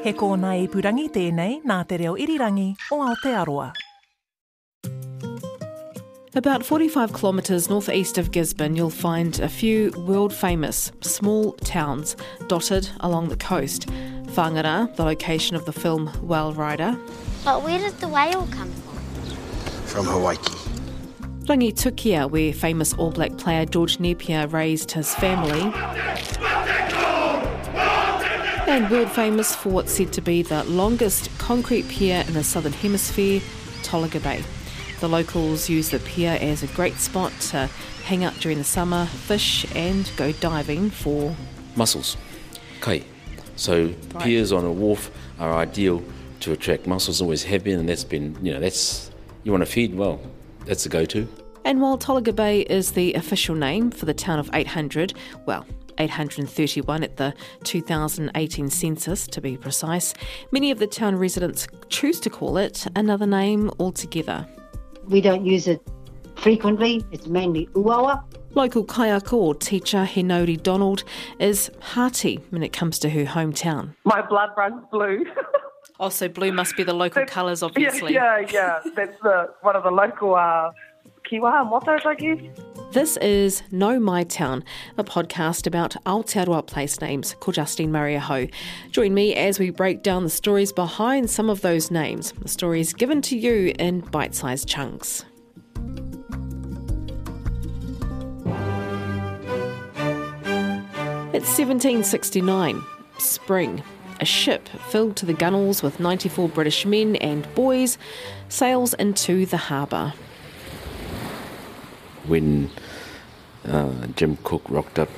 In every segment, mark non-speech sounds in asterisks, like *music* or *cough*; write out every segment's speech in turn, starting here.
He kōna ipurangi tēnei nā te reo irirangi o Aotearoa. About 45 kilometres northeast of Gisborne, you'll find a few world famous small towns dotted along the coast. Whangara, the location of the film Whale Rider. But where did the whale come from? From Hawaiki. Rangitukia, where famous All Black player George Nepia raised his family. And world famous for what's said to be the longest concrete pier in the southern hemisphere, Tolaga Bay. The locals use the pier as a great spot to hang out during the summer, fish, and go diving for. mussels, kai. So piers on a wharf are ideal to attract mussels. Always have been, and that's been you know that's you want to feed well. That's the go-to. And while Tolaga Bay is the official name for the town of 800, well, 831 at the 2018 census to be precise, many of the town residents choose to call it another name altogether. We don't use it frequently. It's mainly uawa. Local kaiako or teacher Henori Donald is hearty when it comes to her hometown. My blood runs blue. Also, blue must be the local colours, obviously. yeah, yeah, yeah. That's the, one of the local uh, kiwa. This is Nau Mai Town, a podcast about Aotearoa place names, called Justine Murray Ho. Join me as we break down the stories behind some of those names, the stories given to you in bite sized chunks. It's 1769, spring. A ship filled to the gunwales with 94 British men and boys sails into the harbour. When uh, Jim Cook rocked up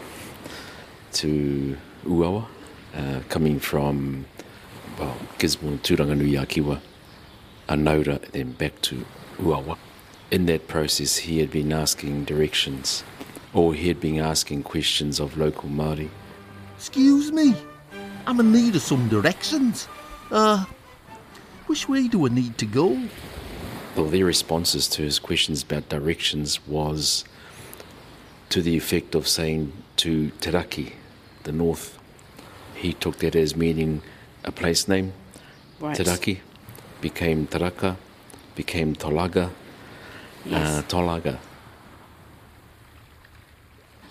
to Uawa, uh, coming from well, Gisborne, Turanganui, Akiwa, Anaura, then back to Uawa. In that process, he had been asking directions, or he had been asking questions of local Māori. Excuse me. I'm in need of some directions. Uh, which way do I need to go? Well, their responses to his questions about directions was to the effect of saying to Teraki, the north, he took that as meaning a place name. Right. Teraki became Taraka, became Tolaga, uh, Tolaga.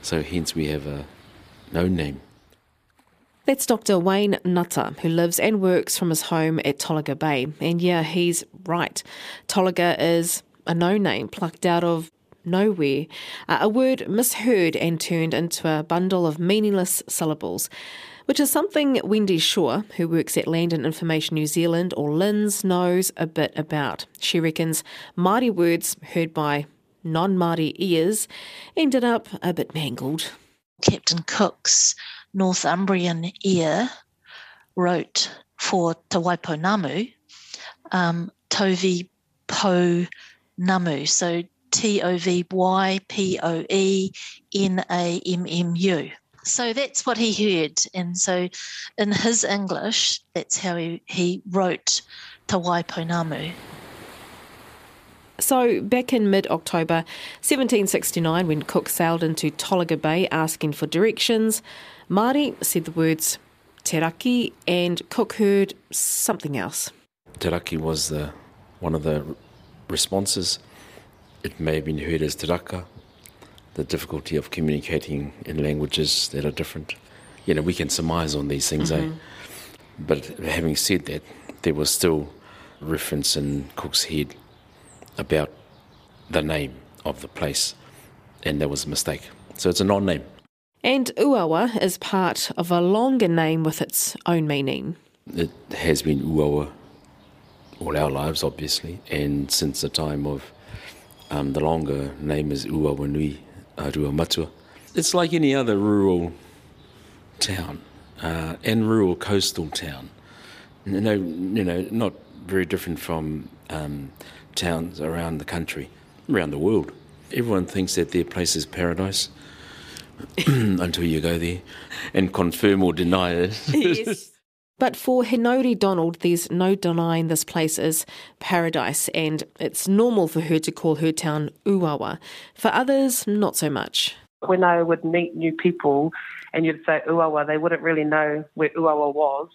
So hence we have a known name. That's Dr. Wayne Ngata, who lives and works from his home at Tolaga Bay. And yeah, he's right. Tolaga is a no name plucked out of nowhere, uh, a word misheard and turned into a bundle of meaningless syllables. Which is something Wendy Shaw, who works at Land and Information New Zealand or LINZ, knows a bit about. She reckons Māori words heard by non Māori ears ended up a bit mangled. Captain Cook's Northumbrian ear wrote for Te Waipounamu, um, Tovi Po Namu. So T O V Y P O E N A M M U. So that's what he heard. And so in his English, that's how he, he wrote Te Waipounamu. So, back in mid October 1769, when Cook sailed into Tolaga Bay asking for directions, Māori said the words teraki and Cook heard something else. Teraki was the, one of the responses. It may have been heard as teraka, the difficulty of communicating in languages that are different. You know, we can surmise on these things, eh? But having said that, there was still reference in Cook's head about the name of the place, and that was a mistake. So it's a non name. And Uawa is part of a longer name with its own meaning. It has been Uawa all our lives, obviously, and since the time of um, the longer name is Uawa Nui a Ruamatua. It's like any other rural town uh, and rural coastal town. You know, you know, not very different from um, towns around the country, around the world. Everyone thinks that their place is paradise *clears throat* until you go there and confirm or deny it. *laughs* yes. But for Henori Donald, there's no denying this place is paradise, and it's normal for her to call her town Uawa. For others, not so much. When I would meet new people and you'd say Uawa, they wouldn't really know where Uawa was.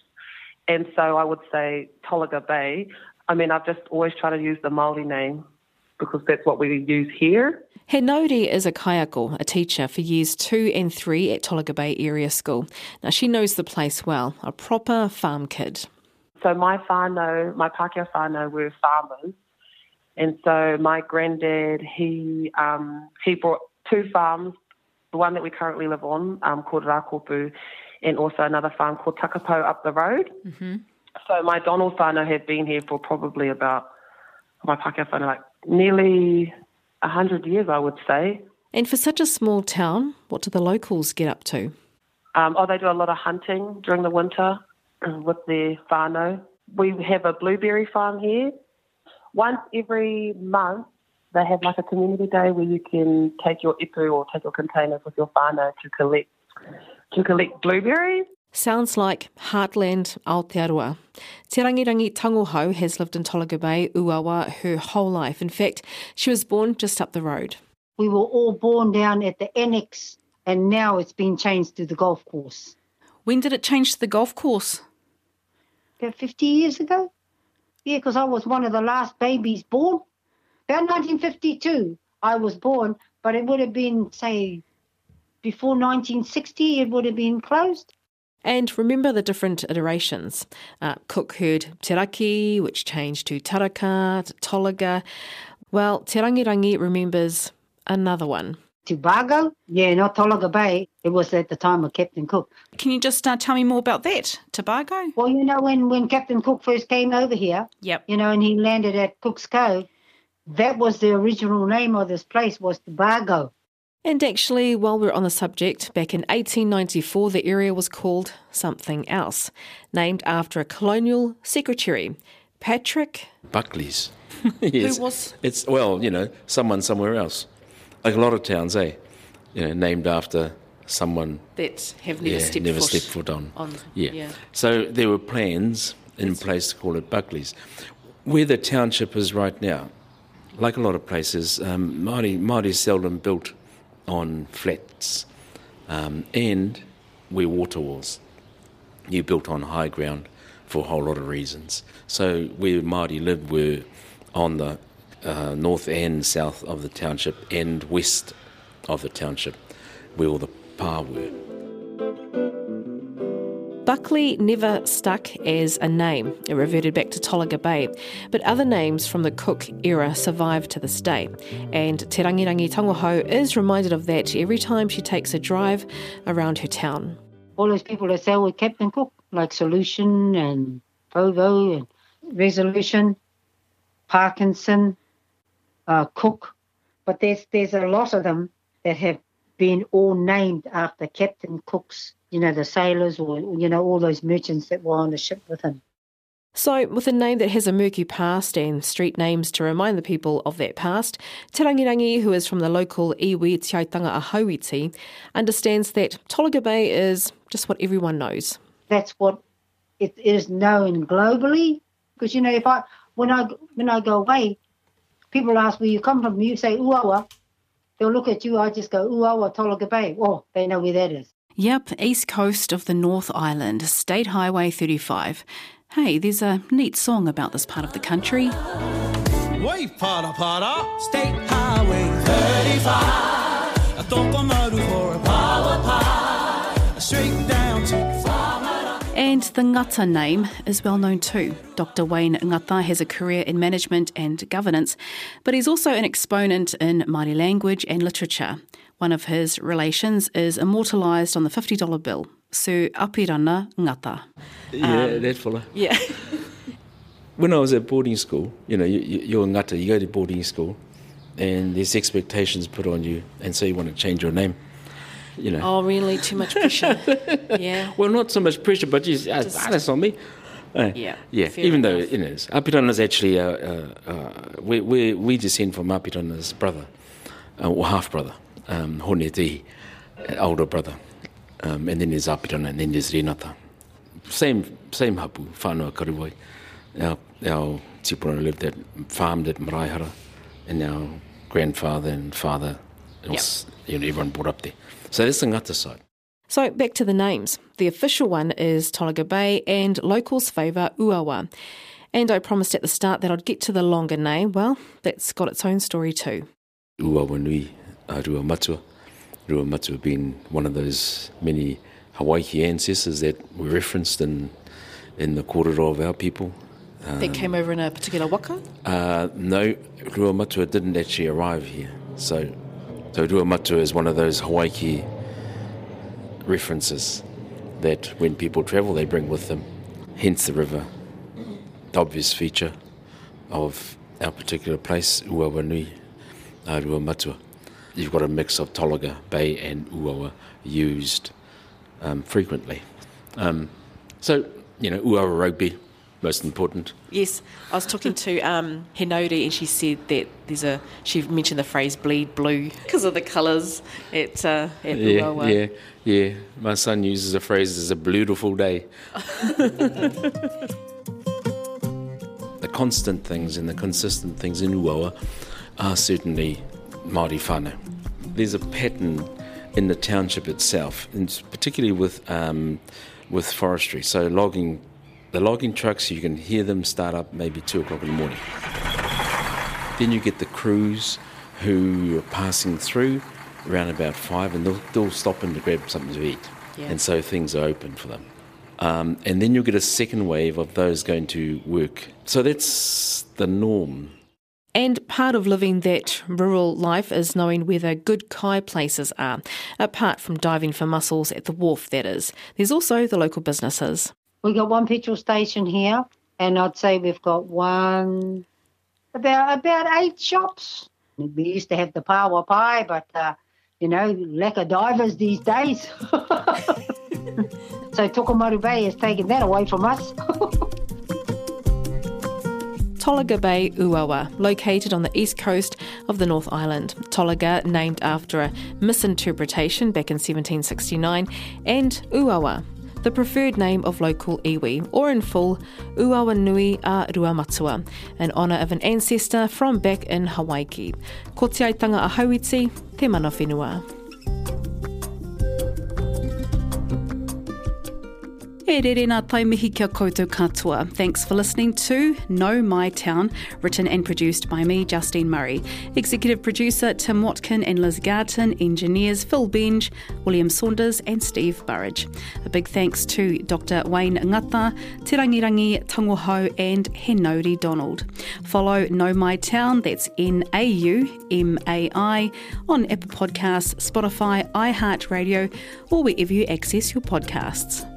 And so I would say Tolaga Bay. I mean, I've just always tried to use the Māori name because that's what we use here. Henori is a kaiako, a teacher for years two and three at Tolaga Bay Area School. Now, she knows the place well, a proper farm kid. So my whānau, my Pākehā whānau were farmers. And so my granddad, he um, he brought two farms, the one that we currently live on, um, called Rakopu, and also another farm called Takapo up the road. Mm-hmm. So my Donald whānau had been here for probably about, my Pākehā whānau, like nearly a hundred years, I would say. And for such a small town, what do the locals get up to? Um, oh, they do a lot of hunting during the winter with their whānau. We have a blueberry farm here. Once every month, they have like a community day where you can take your ipu or take your containers with your whānau to collect to collect blueberries. Sounds like heartland Aotearoa. Te Rangirangi Tangohau has lived in Tolaga Bay, Uawa, her whole life. In fact, she was born just up the road. We were all born down at the annex, and now it's been changed to the golf course. When did it change to the golf course? About 50 years ago. Yeah, because I was one of the last babies born. About 1952, I was born, but it would have been, say, before 1960, it would have been closed. And remember the different iterations. Uh, Cook heard Te Raki, which changed to Taraka, to Tolaga. Well, Te Rangirangi remembers another one. Tobago? Yeah, not Tolaga Bay. It was at the time of Captain Cook. Can you just uh, tell me more about that, Tobago? Well, you know, when, when Captain Cook first came over here, Yep. you know, and he landed at Cook's Cove, that was the original name of this place was Tobago. And actually, while we're on the subject, back in 1894, the area was called something else, named after a colonial secretary, Patrick. Buckley's. *laughs* yes. Who was? It's well, you know, someone somewhere else. Like a lot of towns, eh? You know, named after someone. That have never yeah, stepped never foot stepped foot on. on- yeah. yeah. So there were plans in place to call it Buckley's. Where the township is right now, like a lot of places, um, Māori, Māori seldom built on flats um, and where water was. You built on high ground for a whole lot of reasons. So where Māori lived were on the uh, north and south of the township and west of the township, where all the pa were. Buckley never stuck as a name. It reverted back to Tolaga Bay. But other names from the Cook era survive to this day. And Te Rangirangi is reminded of that every time she takes a drive around her town. All those people that sail with Captain Cook, like Solander and Provo and Resolution, Parkinson, uh, Cook. But there's there's a lot of them that have been all named after Captain Cook's, you know, the sailors or, you know, all those merchants that were on the ship with him. So, with a name that has a murky past and street names to remind the people of that past, Terangirangi, who is from the local iwi Te Aitanga a Hauiti, understands that Tolaga Bay is just what everyone knows. That's what it is known globally. Because you know, if I when I when I go away, people ask where you come from. You say Uawa, they'll look at you. I just go Uawa, Tolaga Bay. Oh, they know where that is. Yep, east coast of the North Island, State Highway 35. Hey, there's a neat song about this part of the country. Way para para, State Highway 35. A tokomaru for a power pie. Straight down to And the Ngata name is well known too. Dr. Wayne Ngata has a career in management and governance, but he's also an exponent in Māori language and literature. One of his relations is immortalised on the $50 bill, Sir Apirana Ngata. Yeah, that fella. Yeah. *laughs* When I was at boarding school, you know, you, you, you're a ngata, you go to boarding school, and there's expectations put on you, and so you want to change your name. you know. Oh, really? Too much pressure. *laughs* yeah. Well, not so much pressure, but geez, uh, Just- ah, that's on me. Uh, Yeah, yeah. Even though enough. you know, Apirana is actually uh, uh, uh, we we we descend from Apirana's brother, uh, or half brother, um, Honeti, older brother, um, and then there's Apirana, and then there's Renata. Same same hapu, whanua karuwai. Our our tipuna lived at farmed at Maraihara, and our grandfather and father, was, you know, everyone brought up there. So that's the ngata side. So back to the names. The official one is Tolaga Bay and locals favour Uawa. And I promised at the start that I'd get to the longer name. Well, that's got its own story too. Uawanui, uh, Rua Matua. Rua Matua being one of those many Hawaiki ancestors that were referenced in, in the kōrero of our people. Um, that came over in a particular waka? Uh, no, Rua Matua didn't actually arrive here. So, so Rua Matua is one of those Hawaiki references that when people travel, they bring with them. Hence the river, the obvious feature of our particular place, Uawanui, uh, Rua Matua. You've got a mix of Tolaga Bay and Uawa used um, frequently. Um, so, you know, Uawa rugby, most important. Yes, I was talking to um, Hinodi and she said that there's a, she mentioned the phrase bleed blue *laughs* because of the colours at, uh, at Yeah, Uawa. yeah, yeah. My son uses the phrase "it's a beautiful day." *laughs* the constant things and the consistent things in Uawa are certainly Māori whānau. There's a pattern in the township itself, and particularly with um, with forestry. So logging, the logging trucks, you can hear them start up maybe two o'clock in the morning. Then you get the crews who are passing through around about five, and they'll, they'll stop in to grab something to eat. Yeah. And so things are open for them. Um, and then you'll get a second wave of those going to work. So that's the norm. And part of living that rural life is knowing where the good kai places are, apart from diving for mussels at the wharf, that is. There's also the local businesses. We've got one petrol station here, and I'd say we've got one about about eight shops. We used to have the power pie, but uh, you know, lack of divers these days. *laughs* so Tokomaru Bay has taken that away from us. *laughs* Tolaga Bay, Uawa, located on the east coast of the North Island. Tolaga, named after a misinterpretation back in 1769, and Uawa, the preferred name of local iwi, or in full, Uawa Nui a Ruamatua, in honour of an ancestor from back in Hawaiki. Ko te aitanga a Hauiti, te mana whenua. Thanks for listening to Nau Mai Town, written and produced by me, Justine Murray. Executive producer Tim Watkin and Liz Garton, engineers Phil Benge, William Saunders and Steve Burridge. A big thanks to Dr. Wayne Ngata, Te Rangirangi and Henori Donald. Follow Nau Mai Town, that's N-A-U-M-A-I, on Apple Podcasts, Spotify, iHeartRadio, or wherever you access your podcasts.